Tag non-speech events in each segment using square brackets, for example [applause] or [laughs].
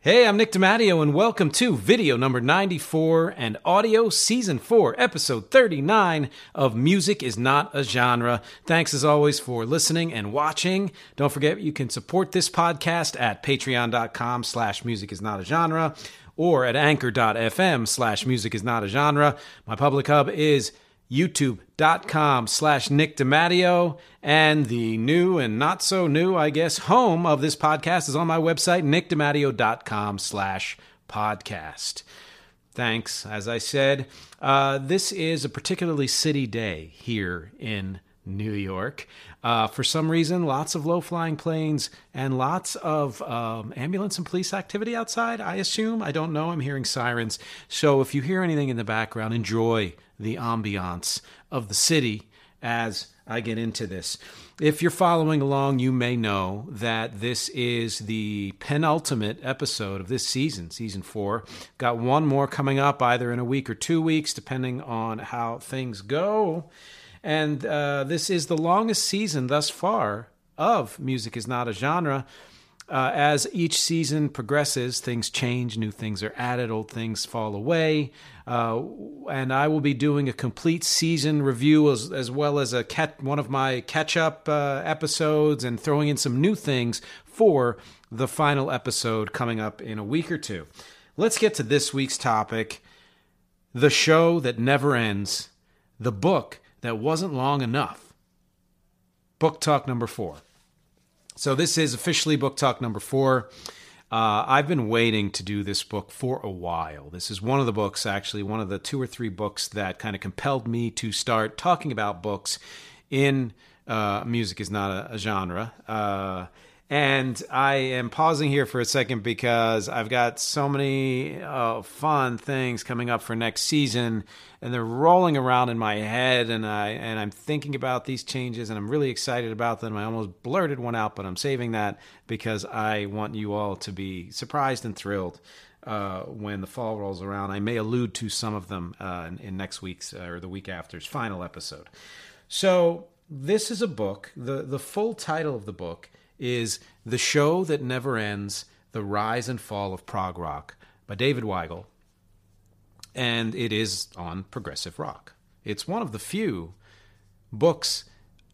Hey, I'm Nick DiMatteo, and welcome to video number 94 and audio season 4, episode 39 of Music is Not a Genre. Thanks as always for listening and watching. Don't forget you can support this podcast at patreon.com slash music is not a genre or at anchor.fm slash music is not a genre. My public hub is youtube.com slash Nick DiMatteo. And the new and not so new, I guess, home of this podcast is on my website, nickdimatteo.com slash podcast. Thanks. As I said, uh, this is a particularly city day here in New York. Uh, for some reason, lots of low flying planes and lots of um, ambulance and police activity outside, I assume. I don't know. I'm hearing sirens. So if you hear anything in the background, enjoy the ambiance of the city as I get into this. If you're following along, you may know that this is the penultimate episode of this season, season four. Got one more coming up either in a week or two weeks, depending on how things go. And uh, this is the longest season thus far of Music is Not a Genre. Uh, as each season progresses, things change, new things are added, old things fall away. Uh, and I will be doing a complete season review as, as well as a cat, one of my catch up uh, episodes and throwing in some new things for the final episode coming up in a week or two. Let's get to this week's topic the show that never ends, the book that wasn't long enough. Book talk number four. So this is officially book talk number four. Uh, I've been waiting to do this book for a while. This is one of the books, actually, one of the two or three books that kind of compelled me to start talking about books in uh, music is not a, a genre. Uh, and I am pausing here for a second because I've got so many uh, fun things coming up for next season, and they're rolling around in my head, and I and I'm thinking about these changes, and I'm really excited about them. I almost blurted one out, but I'm saving that because I want you all to be surprised and thrilled uh, when the fall rolls around. I may allude to some of them uh, in, in, next week's uh, or the week after's final episode. So this is a book. the The full title of the book is The Show That Never Ends The Rise and Fall of Prog Rock by David Weigel. And it is on progressive rock. It's one of the few books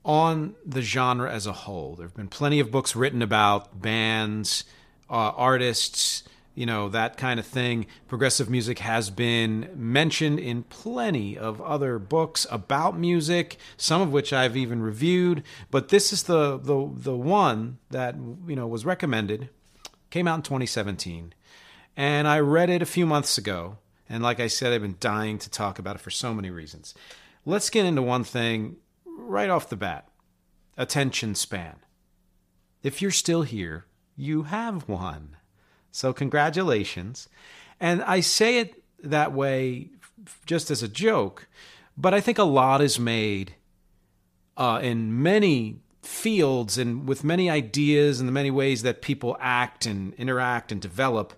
on the genre as a whole. There have been plenty of books written about bands, uh, artists, you know, that kind of thing. Progressive music has been mentioned in plenty of other books about music, some of which I've even reviewed, but this is the the the one that, you know, was recommended. Came out in 2017. And I read it a few months ago, and like I said, I've been dying to talk about it for so many reasons. Let's get into one thing right off the bat. Attention span. If you're still here, you have one. So, congratulations. And I say it that way just as a joke, but I think a lot is made uh, in many fields and with many ideas and the many ways that people act and interact and develop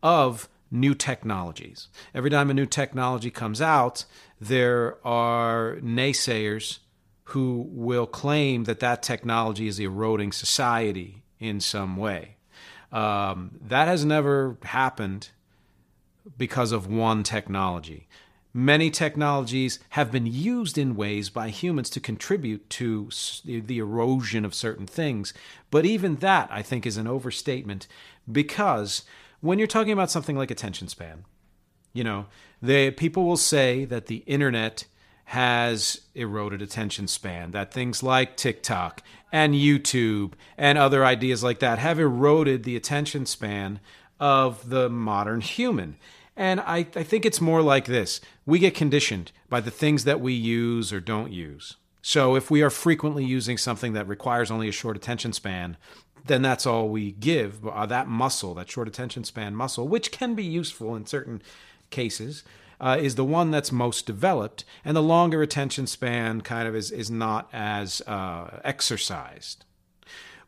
of new technologies. Every time a new technology comes out, there are naysayers who will claim that that technology is eroding society in some way. Um, that has never happened because of one technology. Many technologies have been used in ways by humans to contribute to the erosion of certain things. But even that, I think, is an overstatement because when you're talking about something like attention span, You know, they people will say that the internet has eroded attention span, that things like TikTok and YouTube and other ideas like that have eroded the attention span of the modern human. And I, I think it's more like this we get conditioned by the things that we use or don't use. So if we are frequently using something that requires only a short attention span, then that's all we give. Uh, that muscle, that short attention span muscle, which can be useful in certain cases, uh, is the one that's most developed, and the longer attention span kind of is is not as uh, exercised.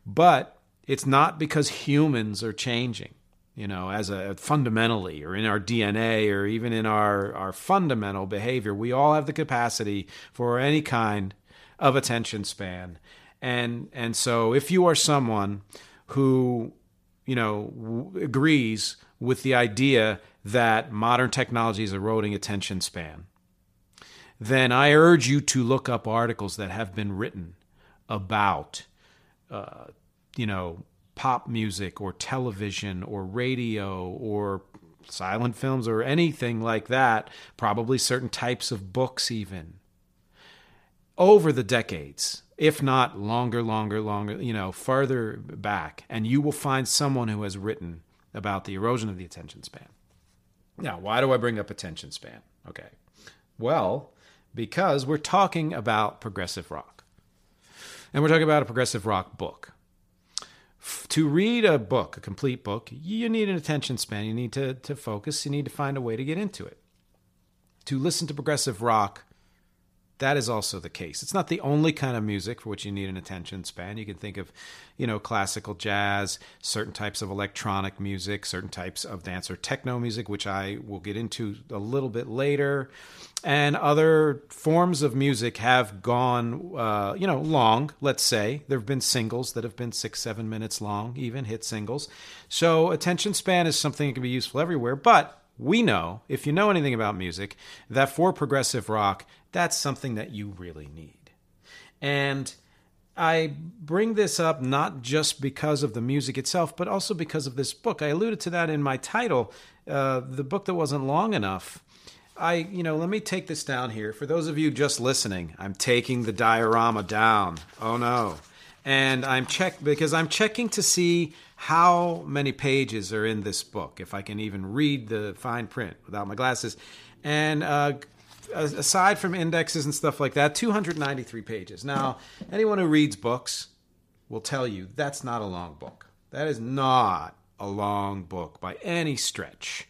But it's not because humans are changing, you know, as a fundamentally or in our DNA or even in our our fundamental behavior. We all have the capacity for any kind of attention span, and and so if you are someone who you know w- agrees with the idea that modern technology is eroding attention span, then I urge you to look up articles that have been written about, uh, you know, pop music or television or radio or silent films or anything like that, probably certain types of books, even. Over the decades, if not longer, longer, longer, you know, farther back, and you will find someone who has written about the erosion of the attention span. Now, why do I bring up attention span? Okay. Well, because we're talking about progressive rock. And we're talking about a progressive rock book. F- to read a book, a complete book, you need an attention span. You need to, to focus. You need to find a way to get into it. To listen to progressive rock, that is also the case. It's not the only kind of music for which you need an attention span. You can think of, you know, classical jazz, certain types of electronic music, certain types of dance or techno music, which I will get into a little bit later. And other forms of music have gone, uh, you know, long, let's say. There have been singles that have been six, seven minutes long, even hit singles. So attention span is something that can be useful everywhere. But we know, if you know anything about music, that for progressive rock, that's something that you really need. And I bring this up not just because of the music itself, but also because of this book. I alluded to that in my title, uh, the book that wasn't long enough. I, you know, let me take this down here. For those of you just listening, I'm taking the diorama down. Oh no. And I'm check because I'm checking to see how many pages are in this book, if I can even read the fine print without my glasses. And uh, aside from indexes and stuff like that, 293 pages. Now, anyone who reads books will tell you that's not a long book. That is not a long book by any stretch.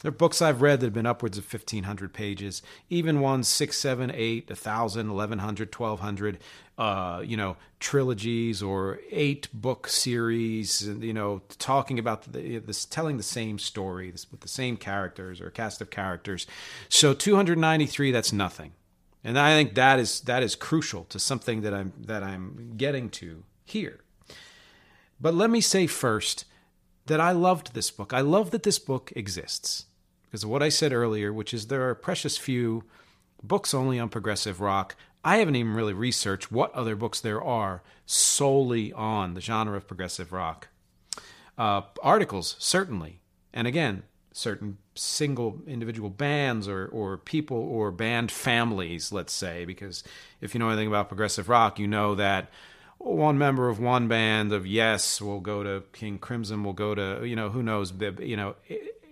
There are books I've read that have been upwards of 1,500 pages, even ones 6, 7, 8, 1,000, 1,100, 1,200, uh, you know, trilogies or eight book series, you know, talking about the, this, telling the same story this, with the same characters or cast of characters. So 293, that's nothing. And I think that is that is crucial to something that I'm that I'm getting to here. But let me say first that I loved this book. I love that this book exists because of what I said earlier, which is there are precious few books only on progressive rock. I haven't even really researched what other books there are solely on the genre of progressive rock. Uh, articles, certainly. And again, certain single individual bands or, or people or band families, let's say, because if you know anything about progressive rock, you know that one member of one band of Yes will go to King Crimson, will go to you know who knows you know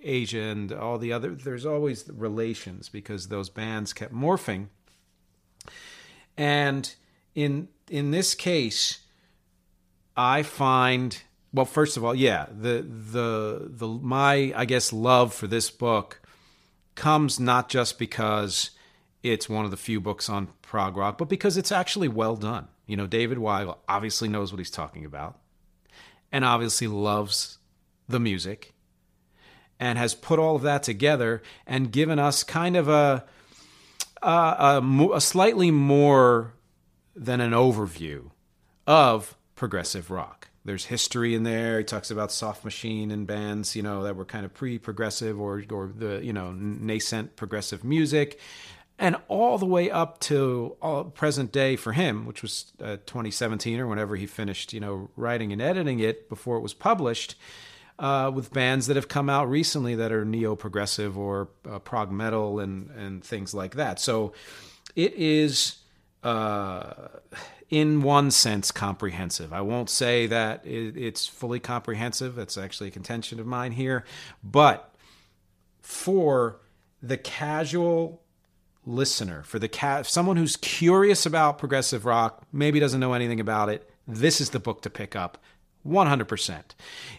Asia and all the other. There's always relations because those bands kept morphing, and in in this case, I find well first of all yeah the the the my I guess love for this book comes not just because it's one of the few books on prog rock, but because it's actually well done. You know, David Weigel obviously knows what he's talking about and obviously loves the music and has put all of that together and given us kind of a, a, a, a slightly more than an overview of progressive rock. There's history in there. He talks about Soft Machine and bands, you know, that were kind of pre-progressive or or the you know nascent progressive music and all the way up to all, present day for him, which was uh, 2017 or whenever he finished, you know, writing and editing it before it was published. uh, with bands that have come out recently that are neo progressive or uh, prog metal and and things like that. So it is. Uh, in one sense, comprehensive. I won't say that it's fully comprehensive. That's actually a contention of mine here. But for the casual listener, for the ca- someone who's curious about progressive rock, maybe doesn't know anything about it, this is the book to pick up. 100%.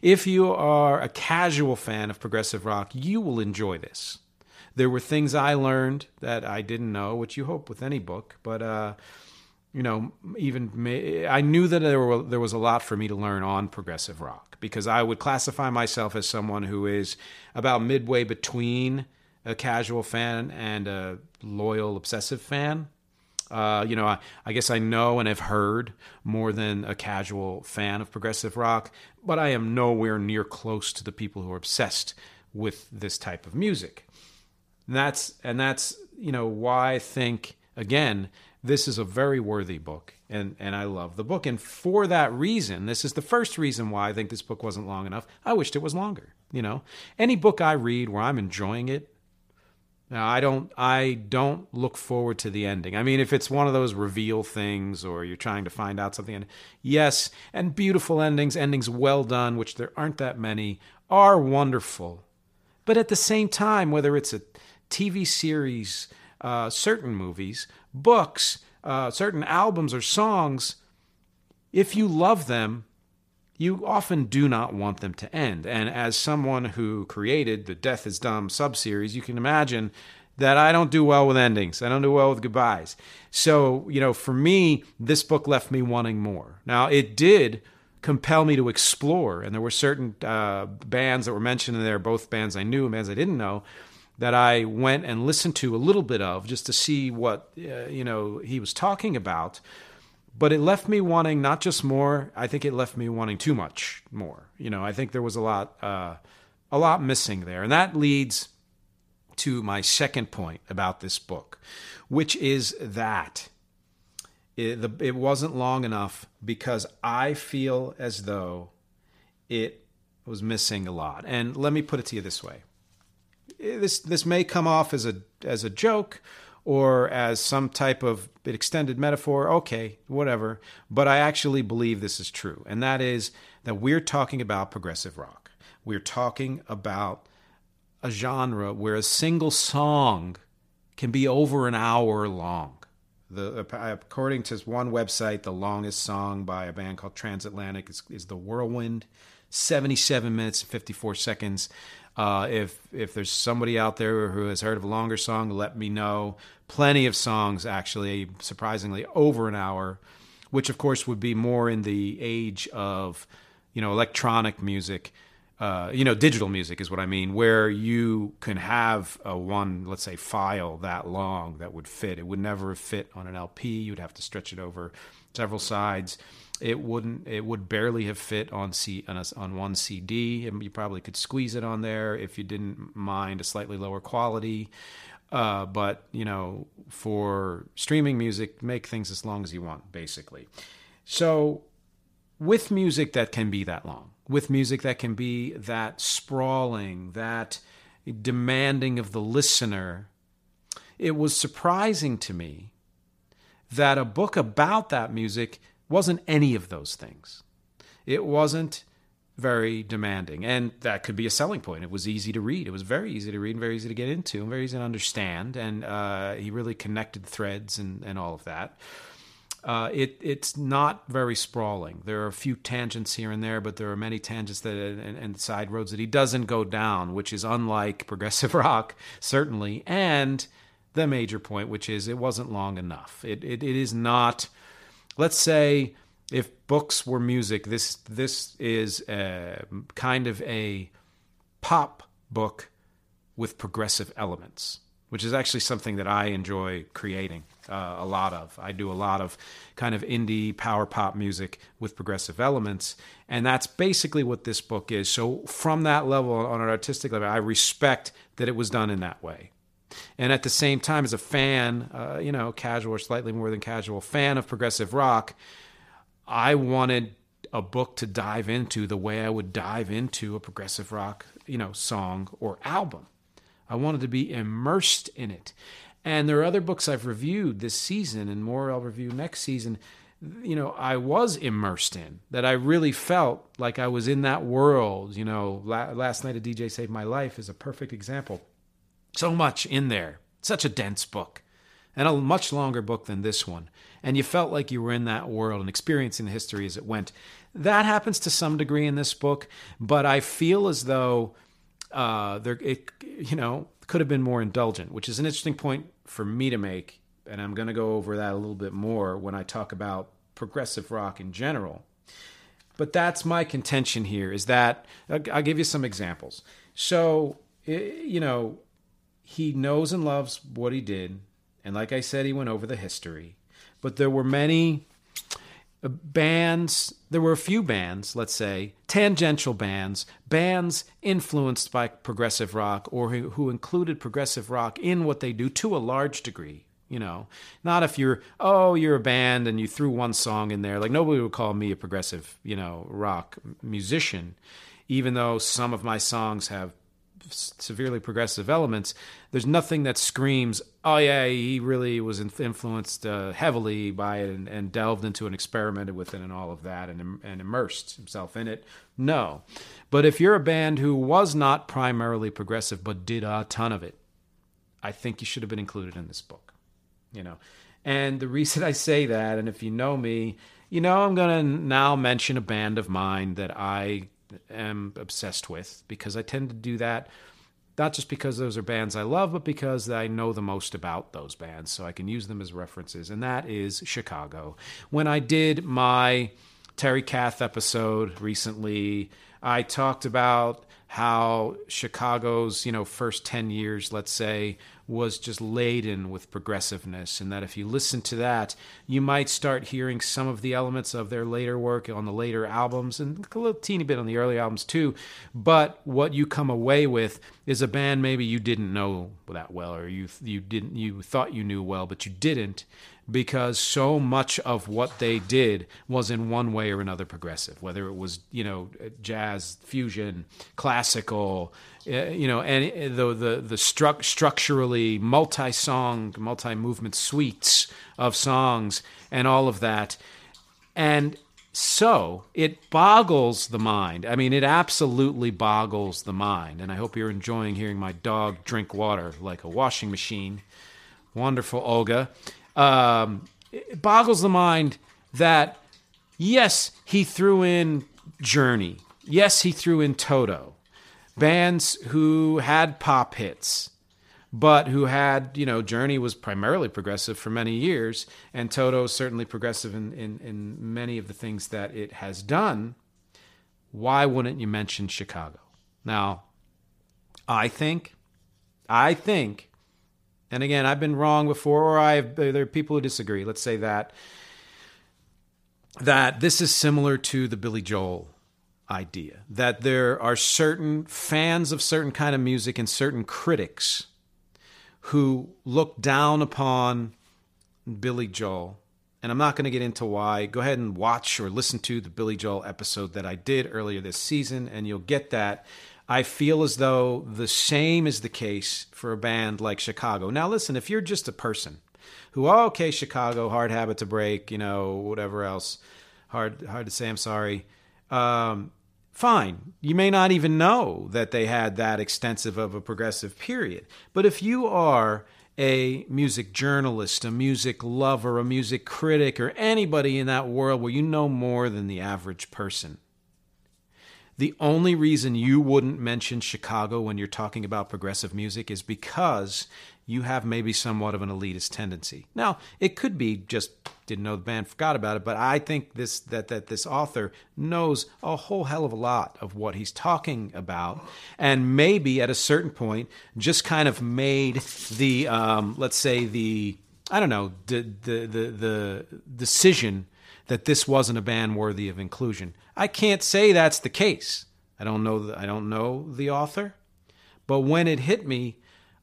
If you are a casual fan of progressive rock, you will enjoy this. There were things I learned that I didn't know, which you hope with any book, but uh, you know, even I knew that there were there was a lot for me to learn on progressive rock because I would classify myself as someone who is about midway between a casual fan and a loyal obsessive fan. Uh, you know, I, I, guess I know and have heard more than a casual fan of progressive rock, but I am nowhere near close to the people who are obsessed with this type of music. And that's and that's you know why I think again this is a very worthy book and and I love the book and for that reason this is the first reason why I think this book wasn't long enough I wished it was longer you know any book I read where I'm enjoying it now, I don't I don't look forward to the ending. I mean, if it's one of those reveal things or you're trying to find out something and yes, and beautiful endings, endings well done, which there aren't that many, are wonderful. But at the same time, whether it's a TV series, uh, certain movies, books, uh, certain albums or songs, if you love them, you often do not want them to end. And as someone who created the Death is Dumb subseries, you can imagine that I don't do well with endings. I don't do well with goodbyes. So, you know, for me, this book left me wanting more. Now, it did compel me to explore, and there were certain uh, bands that were mentioned in there, both bands I knew and bands I didn't know, that I went and listened to a little bit of just to see what, uh, you know, he was talking about but it left me wanting not just more. I think it left me wanting too much more. You know, I think there was a lot, uh, a lot missing there, and that leads to my second point about this book, which is that it, the, it wasn't long enough because I feel as though it was missing a lot. And let me put it to you this way: this this may come off as a as a joke or as some type of extended metaphor, okay, whatever. But I actually believe this is true. And that is that we're talking about progressive rock. We're talking about a genre where a single song can be over an hour long. The, according to one website, the longest song by a band called Transatlantic is, is The Whirlwind, 77 minutes and 54 seconds. Uh, if if there's somebody out there who has heard of a longer song, let me know. Plenty of songs, actually, surprisingly, over an hour, which of course would be more in the age of, you know, electronic music. Uh, you know, digital music is what I mean, where you can have a one, let's say, file that long that would fit. It would never fit on an LP. You'd have to stretch it over several sides it wouldn't it would barely have fit on C on, a, on one CD and you probably could squeeze it on there if you didn't mind a slightly lower quality. Uh, but you know for streaming music make things as long as you want basically. So with music that can be that long with music that can be that sprawling that demanding of the listener it was surprising to me that a book about that music wasn't any of those things. It wasn't very demanding. And that could be a selling point. It was easy to read. It was very easy to read and very easy to get into and very easy to understand. And uh, he really connected threads and, and all of that. Uh, it it's not very sprawling. There are a few tangents here and there, but there are many tangents that and, and side roads that he doesn't go down, which is unlike [laughs] progressive rock certainly. And the major point, which is it wasn't long enough. It it, it is not let's say if books were music, this this is a, kind of a pop book with progressive elements, which is actually something that I enjoy creating uh, a lot of. I do a lot of kind of indie power pop music with progressive elements, and that's basically what this book is. So from that level, on an artistic level, I respect that it was done in that way. And at the same time, as a fan, uh, you know, casual or slightly more than casual fan of progressive rock, I wanted a book to dive into the way I would dive into a progressive rock, you know, song or album. I wanted to be immersed in it. And there are other books I've reviewed this season and more I'll review next season, you know, I was immersed in, that I really felt like I was in that world. You know, last night a DJ Saved My Life is a perfect example. So much in there, such a dense book, and a much longer book than this one. And you felt like you were in that world and experiencing the history as it went. That happens to some degree in this book, but I feel as though uh, there, it, you know, could have been more indulgent, which is an interesting point for me to make. And I'm going to go over that a little bit more when I talk about progressive rock in general. But that's my contention here is that I'll give you some examples. So, you know, he knows and loves what he did. And like I said, he went over the history. But there were many uh, bands, there were a few bands, let's say, tangential bands, bands influenced by progressive rock or who, who, included progressive rock in what they do to a large degree. You know, not if you're, oh, you're a band and you threw one song in there. Like, nobody would call me a progressive, you know, rock musician, even though some of my songs have severely progressive elements, there's nothing that screams, "Oh yeah, he really was influenced uh, heavily by it and, and, delved into and experimented with it and all of that and and immersed himself in it." No, but if you're a band who was not primarily progressive but did a ton of it, I think you should have been included in this book. You know, and the reason I say that, and if you know me, you know I'm to now mention a band of mine that I am obsessed with because I tend to do that not just because those are bands I love, but because I know the most about those bands, so I can use them as references, and that is Chicago. When I did my Terry Kath episode recently, I talked about how Chicago's, you know, first 10 years, let's say, was just laden with progressiveness, and that if you listen to that, you might start hearing some of the elements of their later work on the later albums and a little teeny bit on the early albums too. But what you come away with is a band maybe you didn't know that well, or you you didn't you thought you knew well, but you didn't, because so much of what they did was in one way or another progressive, whether it was you know jazz, fusion, classical, uh, you know, and the the the stru- structurally multi-song, multi-movement suites of songs and all of that, and so it boggles the mind. I mean, it absolutely boggles the mind. And I hope you're enjoying hearing my dog drink water like a washing machine. Wonderful, Olga. Um, it boggles the mind that yes, he threw in Journey. Yes, he threw in Toto bands who had pop hits, but who had, you know, Journey was primarily progressive for many years, and Toto is certainly progressive in, in, in many of the things that it has done. Why wouldn't you mention Chicago? Now, I think, I think, and again, I've been wrong before, or I there are people who disagree. Let's say that that this is similar to the Billy Joel idea that there are certain fans of certain kind of music and certain critics who look down upon Billy Joel. And I'm not going to get into why. Go ahead and watch or listen to the Billy Joel episode that I did earlier this season, and you'll get that. I feel as though the same is the case for a band like Chicago. Now, listen, if you're just a person who, oh, okay, Chicago, hard habit to break, you know, whatever else, hard, hard to say I'm sorry. Um, fine. You may not even know that they had that extensive of a progressive period. But if you are a music journalist, a music lover, a music critic, or anybody in that world where you know more than the average person, the only reason you wouldn't mention Chicago when you're talking about progressive music is because you have maybe somewhat of an elitist tendency. Now, it could be just didn't know the band, forgot about it, but I think this that that this author knows a whole hell of a lot of what he's talking about, and maybe at a certain point just kind of made the um, let's say the I don't know the the the, the decision that this wasn't a band worthy of inclusion. I can't say that's the case. I don't know the, I don't know the author, but when it hit me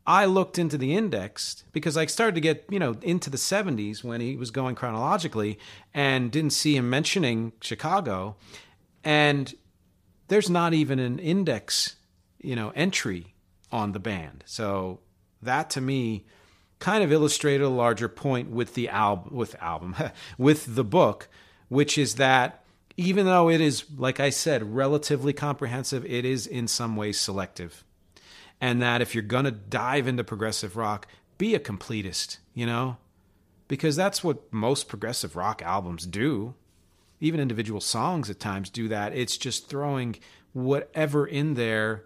I looked into the index because I started to get, you know, into the 70s when he was going chronologically and didn't see him mentioning Chicago. and there's not even an index, you know, entry on the band. So that to me kind of illustrated a larger point with the album with album [laughs] with the book, which is that even though it is like I said relatively comprehensive, it is in some ways selective. And that if you're to dive into progressive rock, be a completist, you know? Because that's what most progressive rock albums do even individual songs at times do that. It's just throwing whatever in there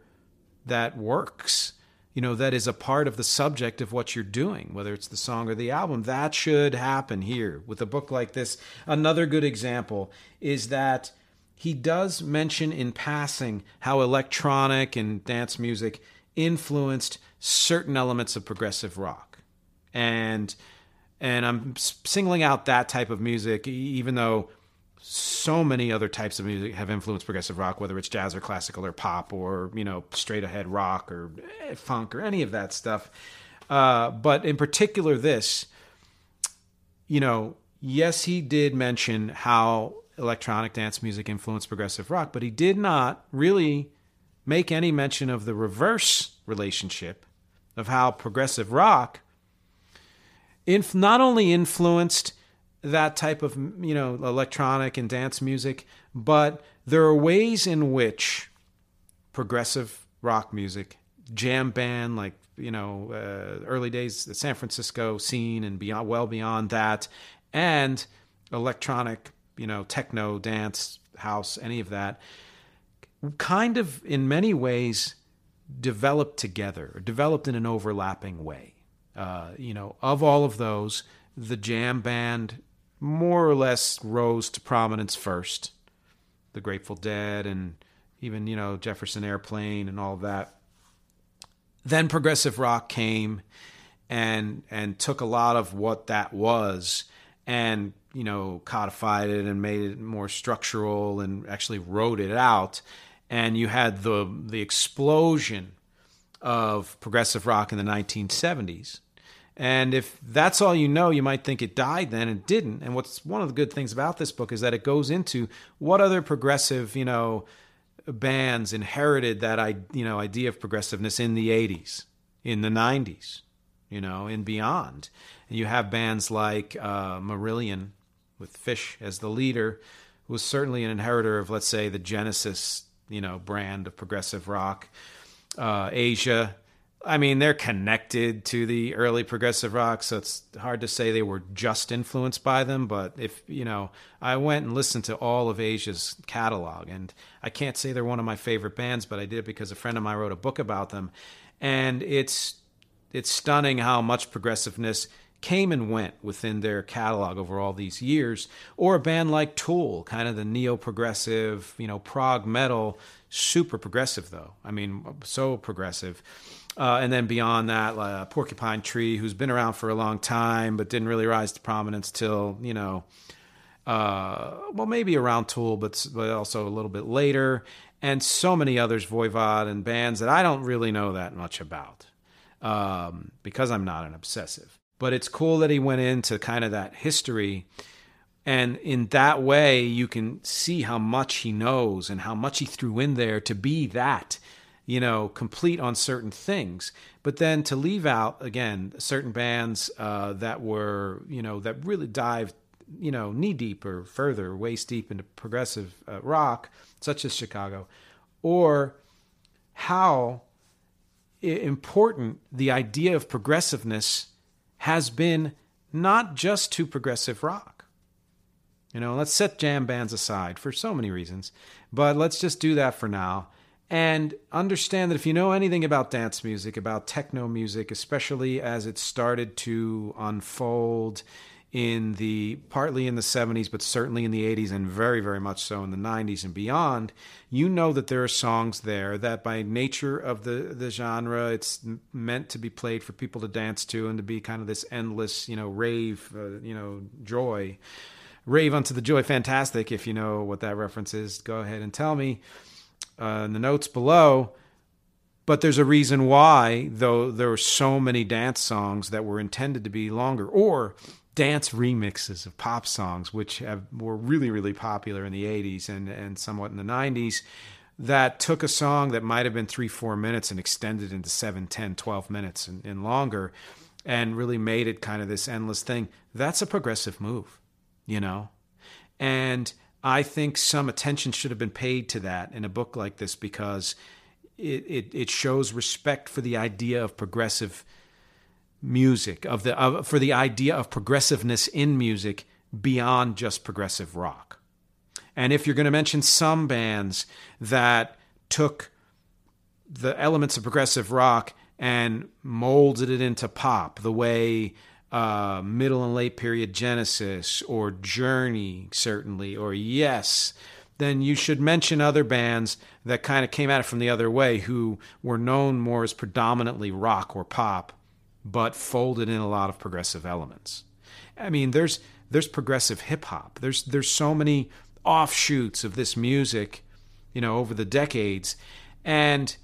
that works, you know, that is a part of the subject of what you're doing, whether it's the song or the album. That should happen here with a book like this. Another good example is that he does mention in passing how electronic and dance music influenced certain elements of progressive rock. And and I'm singling out that type of music even though so many other types of music have influenced progressive rock, whether it's jazz or classical or pop or you know straight ahead rock or eh, funk or any of that stuff. Uh, but in particular, this, you know, yes, he did mention how electronic dance music influenced progressive rock, but he did not really make any mention of the reverse relationship of how progressive rock inf- not only influenced that type of you know electronic and dance music, but there are ways in which progressive rock music, jam band like you know uh, early days the San Francisco scene and beyond, well beyond that, and electronic you know techno dance house any of that kind of in many ways developed together or developed in an overlapping way. Uh, you know of all of those the jam band more or less rose to prominence first. The Grateful Dead and even, you know, Jefferson Airplane and all that. Then progressive rock came and and took a lot of what that was and, you know, codified it and made it more structural and actually wrote it out. And you had the the explosion of progressive rock in the 1970s and if that's all you know, you might think it died then. It didn't. And what's one of the good things about this book is that it goes into what other progressive, you know, bands inherited that you know idea of progressiveness in the 80s, in the 90s, you know, and beyond. And you have bands like uh, Marillion with Fish as the leader, who was certainly an inheritor of, let's say, the Genesis, you know, brand of progressive rock. Uh, Asia I mean, they're connected to the early progressive rock, so it's hard to say they were just influenced by them. But if, you know, I went and listened to all of Asia's catalog, and I can't say they're one of my favorite bands, but I did because a friend of mine wrote a book about them. And it's, it's stunning how much progressiveness came and went within their catalog over all these years. Or a band like Tool, kind of the neo progressive, you know, prog metal, super progressive, though. I mean, so progressive uh, and then beyond that, uh, Porcupine Tree, who's been around for a long time but didn't really rise to prominence till you know, uh, well maybe around Tool, but but also a little bit later, and so many others, Voivod and bands that I don't really know that much about um, because I'm not an obsessive. But it's cool that he went into kind of that history. And in that way, you can see how much he knows and how much he threw in there to be that you know, complete on certain things. But then to leave out again certain bands uh, that were, you know, that really dived, you know, knee deep or further, waist deep into progressive uh, rock, such as Chicago, or how important the idea of progressiveness has been not just to progressive rock. You know, let's set jam bands aside for so many reasons, but let's just do that for now and understand that if you know anything about dance music, about techno music, especially as it started to unfold in the partly in the 70s but certainly in the 80s and very very much so in the 90s and beyond you know that there are songs there that by nature of the the genre it's meant to be played for people to dance to and to be kind of this endless you know rave uh, you know joy. Rave unto the joy. Fantastic if you know what that reference is. Go ahead and tell me uh, in the notes below. But there's a reason why, though there were so many dance songs that were intended to be longer, or dance remixes of pop songs, which have, were really, really popular in the 80s and, and somewhat in the 90s, that took a song that might have been three, four minutes and extended into seven, 10, 12 minutes and, and longer and really made it kind of this endless thing. That's a progressive move, you know? And I think some attention should have been paid to that in a book like this because it, it, it shows respect for the idea of progressive music of the of, for the idea of progressiveness in music beyond just progressive rock. And if you're going to mention some bands that took the elements of progressive rock and molded it into pop, the way uh, middle and late period Genesis or Journey, certainly, or Yes, then you should mention other bands that kind of came at it from the other way who were known more as predominantly rock or pop but folded in a lot of progressive elements. I mean, there's there's progressive hip hop. There's there's so many offshoots of this music, you know, over the decades, and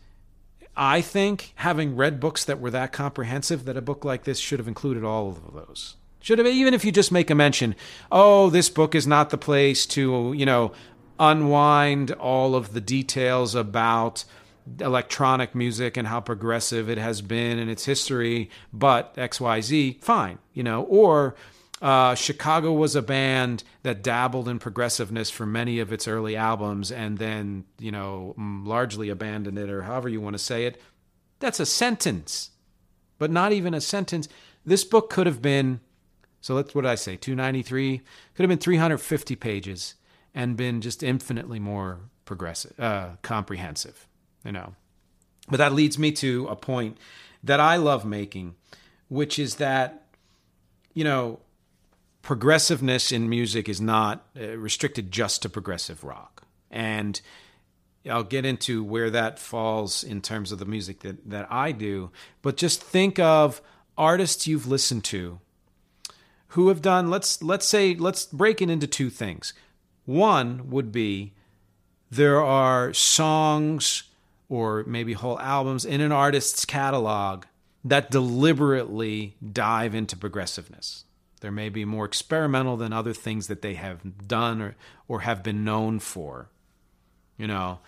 I think having read books that were that comprehensive, that a book like this should have included all of those. Should have even if you just make a mention, oh, this book is not the place to you know unwind all of the details about electronic music and how progressive it has been in its history, but XYZ, fine, you know, or uh, Chicago was a band that dabbled in progressiveness for many of its early albums and then, you know, largely abandoned it or however you want to say it. That's a sentence, but not even a sentence. This book could have been, so that's what did I say, 293, could have been 350 pages and been just infinitely more progressive, uh, comprehensive you know. But that leads me to a point that I love making, which is that, you know, progressiveness in music is not uh, restricted just to progressive rock. And I'll get into where that falls in terms of the music that, that I do. But just think of artists you've listened to who have done let's let's say let's break it into two things. One would be there are songs or maybe whole albums in an artist's catalog that deliberately dive into progressiveness. There may be more experimental than other things that they have done or, or have been known for, you know.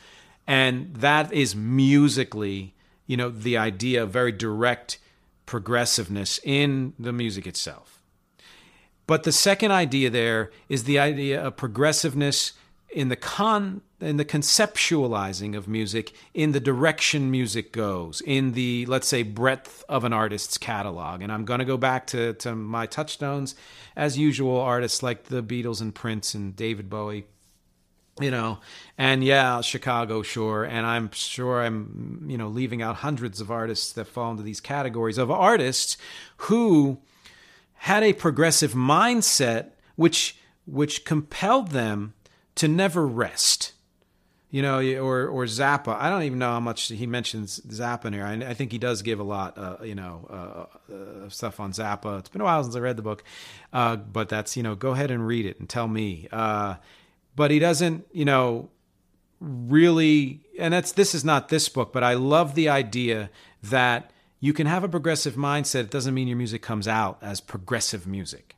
And that is musically, you know, the idea of very direct progressiveness in the music itself. But the second idea there is the idea of progressiveness in the con in the conceptualizing of music in the direction music goes in the let's say breadth of an artist's catalog. And i'm going to go back to, to my touchstones. As usual artists like the beatles and prince and david bowie you know and yeah chicago sure. And i'm sure i'm you know leaving out hundreds of artists that fall into these categories of artists who had a progressive mindset which which compelled them to never rest. You know, or or Zappa. I don't even know how much he mentions Zappa in here. I, I think he does give a lot, uh, you know, uh, uh, stuff on Zappa. It's been a while since I read the book, uh, but that's you know, go ahead and read it and tell me. Uh, but he doesn't, you know, really. And that's this is not this book, but I love the idea that you can have a progressive mindset. It doesn't mean your music comes out as progressive music.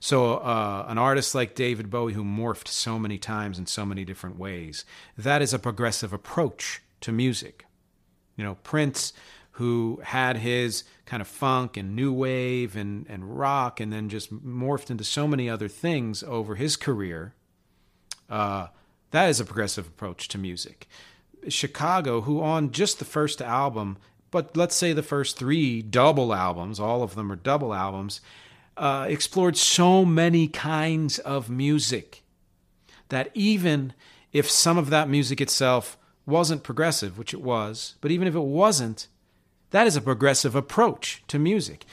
So, uh, an artist like David Bowie, who morphed so many times in so many different ways, that is a progressive approach to music. You know, Prince, who had his kind of funk and new wave and, and rock, and then just morphed into so many other things over his career, uh, that is a progressive approach to music. Chicago, who on just the first album, but let's say the first three double albums, all of them are double albums, uh, explored so many kinds of music that even if some of that music itself wasn't progressive, which it was, but even if it wasn't, that is a progressive approach to music.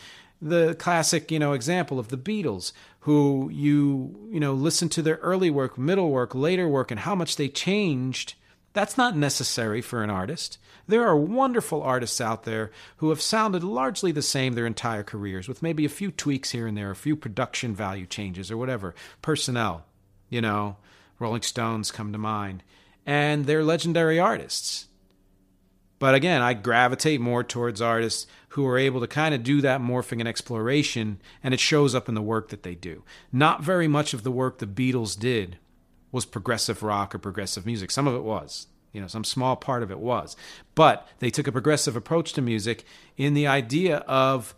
The classic, you know, example of the Beatles, who you, you know, listen to their early work, middle work, later work, and how much they changed that's not necessary for an artist. There are wonderful artists out there who have sounded largely the same their entire careers, with maybe a few tweaks here and there, a few production value changes or whatever. Personnel, you know, Rolling Stones come to mind. And they're legendary artists. But again, I gravitate more towards artists who are able to kind of do that morphing and exploration, and it shows up in the work that they do. Not very much of the work the Beatles did was progressive rock or progressive music. Some of it was. You know, some small part of it was. But they took a progressive approach to music in the idea of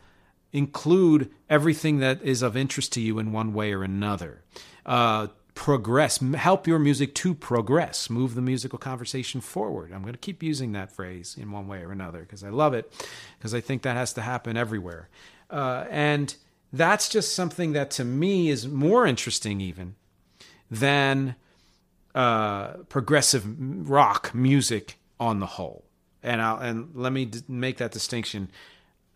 include everything that is of interest to you in one way or another. Uh, progress, help your music to progress, move the musical conversation forward. I'm going to keep using that phrase in one way or another because I love it, because I think that has to happen everywhere. Uh, and that's just something that to me is more interesting, even than uh, progressive rock music on the whole. And I'll, and let me d- make that distinction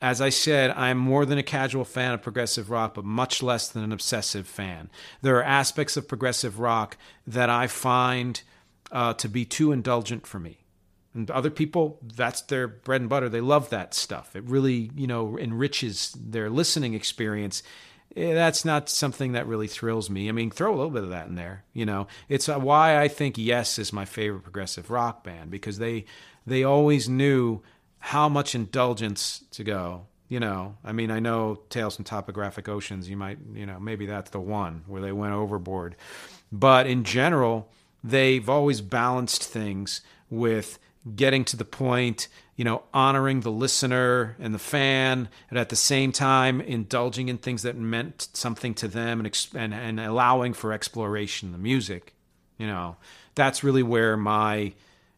as I said, I'm more than a casual fan of progressive rock, but much less than an obsessive fan. There are aspects of progressive rock that I find uh, to be too indulgent for me. And other people, that's their bread and butter. They love that stuff. It really, you know, enriches their listening experience. Eh, that's not something that really thrills me. I mean, throw a little bit of that in there. You know, it's uh, why I think Yes is my favorite progressive rock band because they they always knew how much indulgence to go. You know, I mean, I know Tales from Topographic Oceans, you might, you know, maybe that's the one where they went overboard. But in general, they've always balanced things with getting to the point, you know, honoring the listener and the fan, and at the same time indulging in things that meant something to them and, and, and allowing for exploration, the music. You know, that's really where my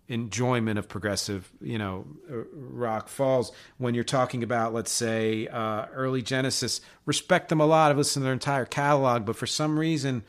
enjoyment of progressive, you know, uh, rock falls. When you're talking about, let's say, uh, early Genesis, respect them a lot. I've listened to their entire catalog, but for some reason,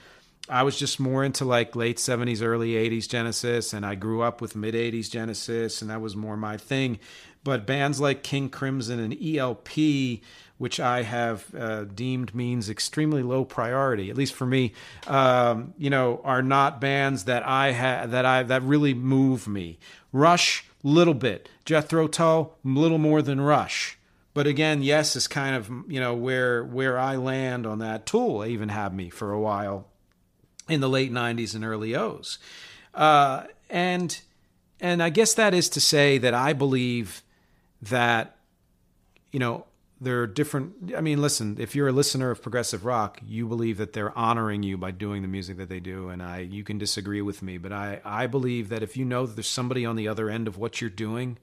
I was just more into like late 70s, early 80s Genesis, and I grew up with mid 80s Genesis, and that was more my thing. But bands like King Crimson and ELP which I have uh, deemed means extremely low priority, at least for me, um, you know, are not bands that I have that I that really move me. Rush, little bit. Jethro Tull, little more than Rush. But again, yes, is kind of you know where where I land on that. Tool even had me for a while in the late '90s and early O's, uh, and and I guess that is to say that I believe that you know there are different i mean listen if you're a listener of progressive rock you believe that they're honoring you by doing the music that they do and i you can disagree with me but i i believe that if you know that there's somebody on the other end of what you're doing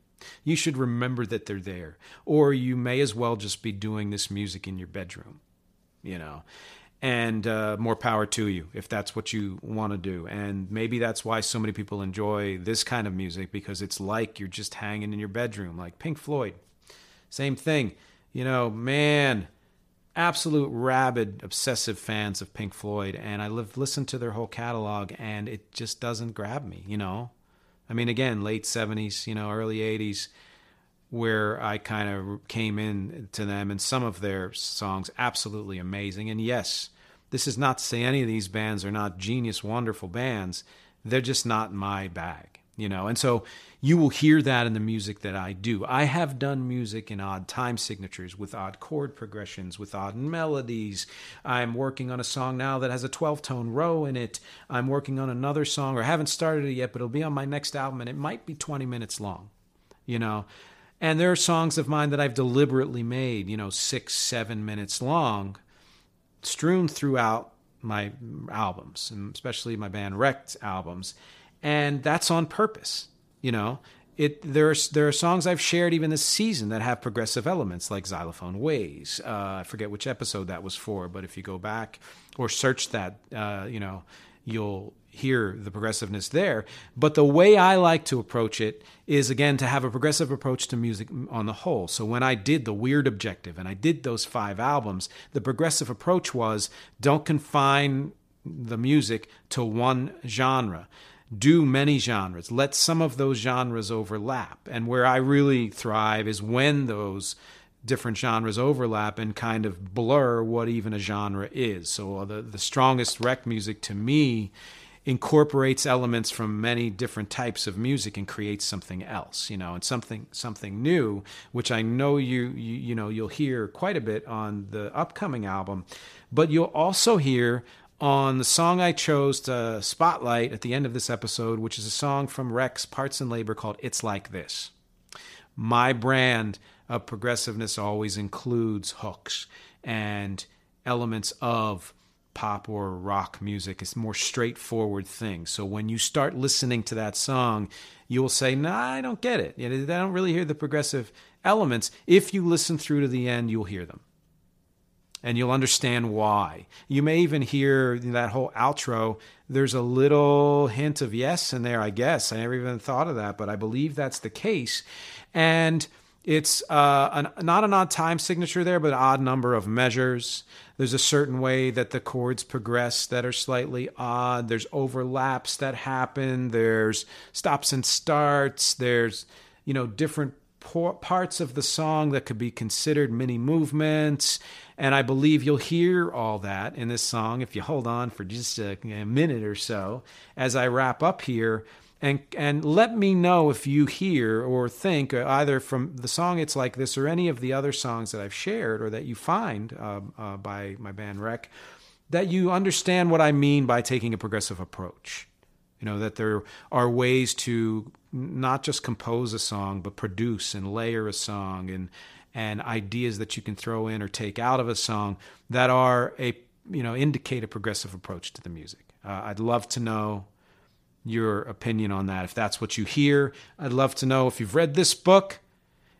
you should remember that they're there. Or you may as well just be doing this music in your bedroom you know and uh, more power to you if that's what you want to do and maybe that's why so many people enjoy this kind of music because it's like you're just hanging in your bedroom like pink floyd same thing you know, man, absolute rabid, obsessive fans of Pink Floyd, and I live, listened to their whole catalog, and it just doesn't grab me. You know, I mean, again, late '70s, you know, early '80s, where I kind of came in to them, and some of their songs absolutely amazing. And yes, this is not to say any of these bands are not genius, wonderful bands. They're just not my bag, you know. And so you will hear that in the music that I do. I have done music in odd time signatures with odd chord progressions, with odd melodies. I'm working on a song now that has a 12 tone row in it. I'm working on another song, or haven't started it yet, but it'll be on my next album, and it might be 20 minutes long, you know. And there are songs of mine that I've deliberately made, you know, six, seven minutes long, strewn throughout my albums, and especially my band Wrecked albums. And that's on purpose you know, it there's there are songs I've shared even this season that have progressive elements like Xylophone Ways. Uh, I forget which episode that was for, but if you go back or search that, uh, you know, you'll hear the progressiveness there. But the way I like to approach it is again to have a progressive approach to music on the whole. So when I did the Weird Objective and I did those five albums, the progressive approach was don't confine the music to one genre do many genres. Let some of those genres overlap. And where I really thrive is when those different genres overlap and kind of blur what even a genre is. So uh, the the strongest REC music to me incorporates elements from many different types of music and creates something else, you know, and something something new, which I know you you, you know you'll hear quite a bit on the upcoming album, but you'll also hear on the song I chose to spotlight at the end of this episode, which is a song from REC's Parts and Labor called It's Like This. my brand of progressiveness always includes hooks and elements of pop or rock music. It's more straightforward thing. So when you start listening to that song, you'll say, "Nah, I don't get it. I don't really hear the progressive elements." If you listen through to the end, you'll hear them. And you'll understand why. You may even hear that whole outro. There's a little hint of yes in there, I guess. I never even thought of that, but I believe that's the case. And it's uh, an, not an odd time signature there, but an odd number of measures. There's a certain way that the chords progress that are slightly odd. There's overlaps that happen. There's stops and starts. There's, you know, different parts of the song that could be considered mini movements. And I believe you'll hear all that in this song if you hold on for just a, a minute or so as I wrap up here and and let me know if you hear or think uh, either from the song "It's Like This" or any of the other songs that I've shared or that you find uh, uh, by my band REC that you understand what I mean by taking a progressive approach. You know that there are ways to not just compose a song, but produce and layer a song and and ideas that you can throw in or take out of a song that are a you know indicate a progressive approach to the music. Uh, I'd love to know your opinion on that. If that's what you hear, I'd love to know if you've read this book,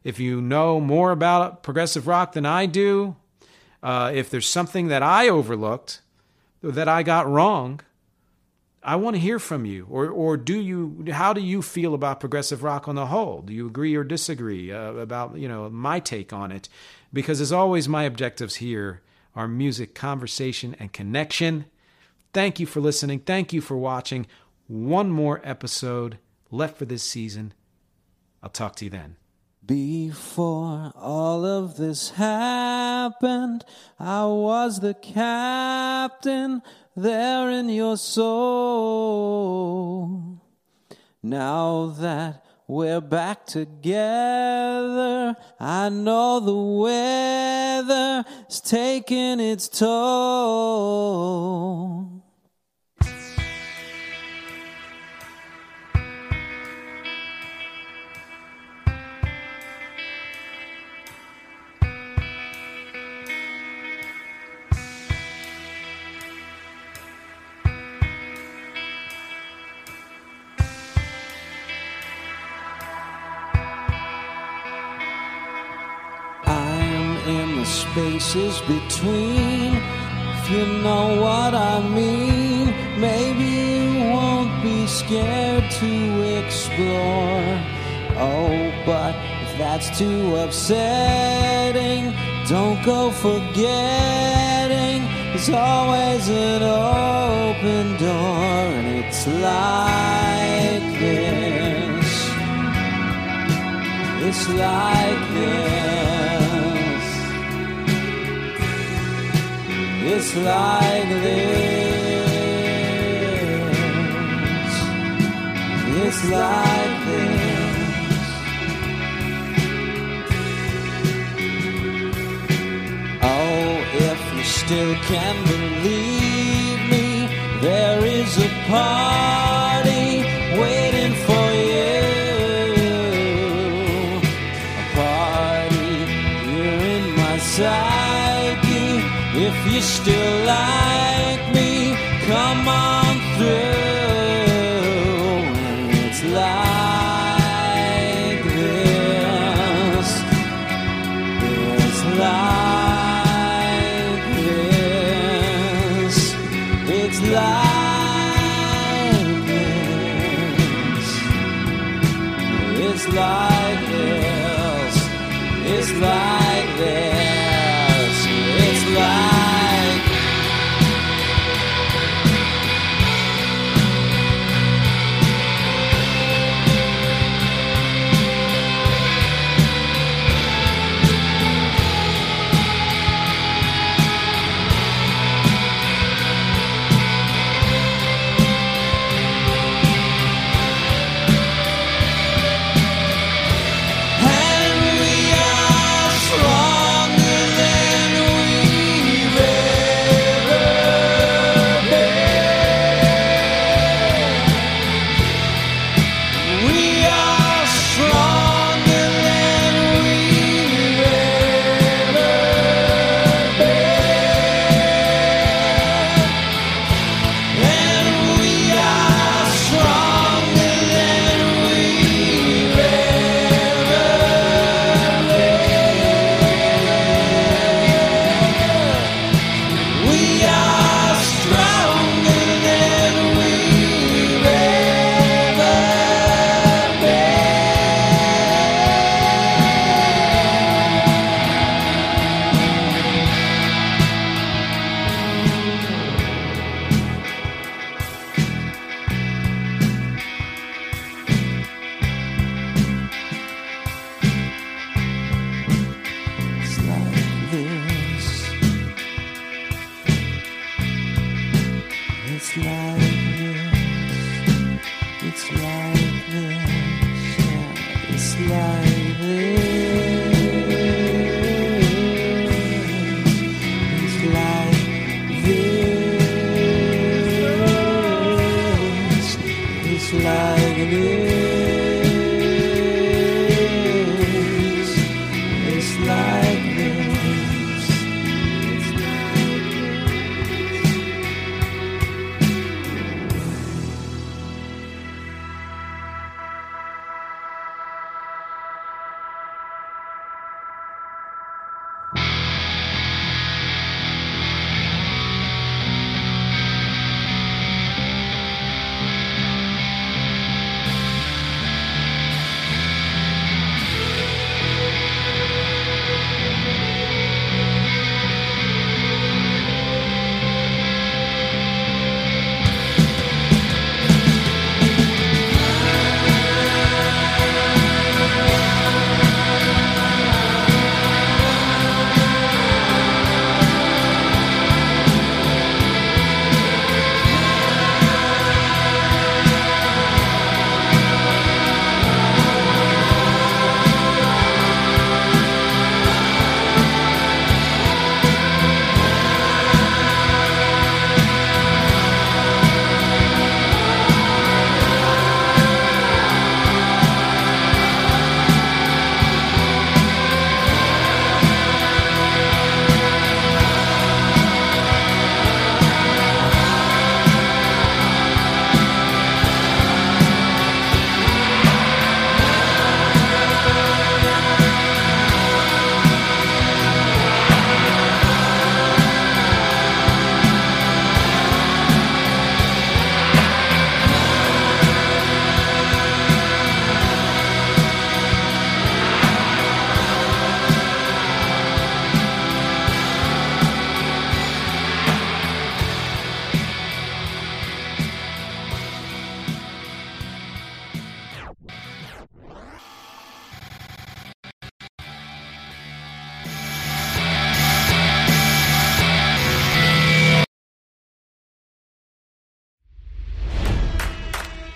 if you know more about progressive rock than I do, uh, if there's something that I overlooked, that I got wrong. I want to hear from you. Or, or do you? How do you feel about progressive rock on the whole? Do you agree or disagree uh, about you know my take on it? Because as always, my objectives here are music, conversation, and connection. Thank you for listening. Thank you for watching one more episode left for this season. I'll talk to you then. Before all of this happened, I was the captain there in your soul. Now that we're back together, I know the weather's taking its toll. Spaces between. If you know what I mean, maybe you won't be scared to explore. Oh, but if that's too upsetting, don't go forgetting. There's always an open door, and it's like this. It's like this. It's like this. It's like this. Oh, if you still can believe me, there is a party It's like this. Like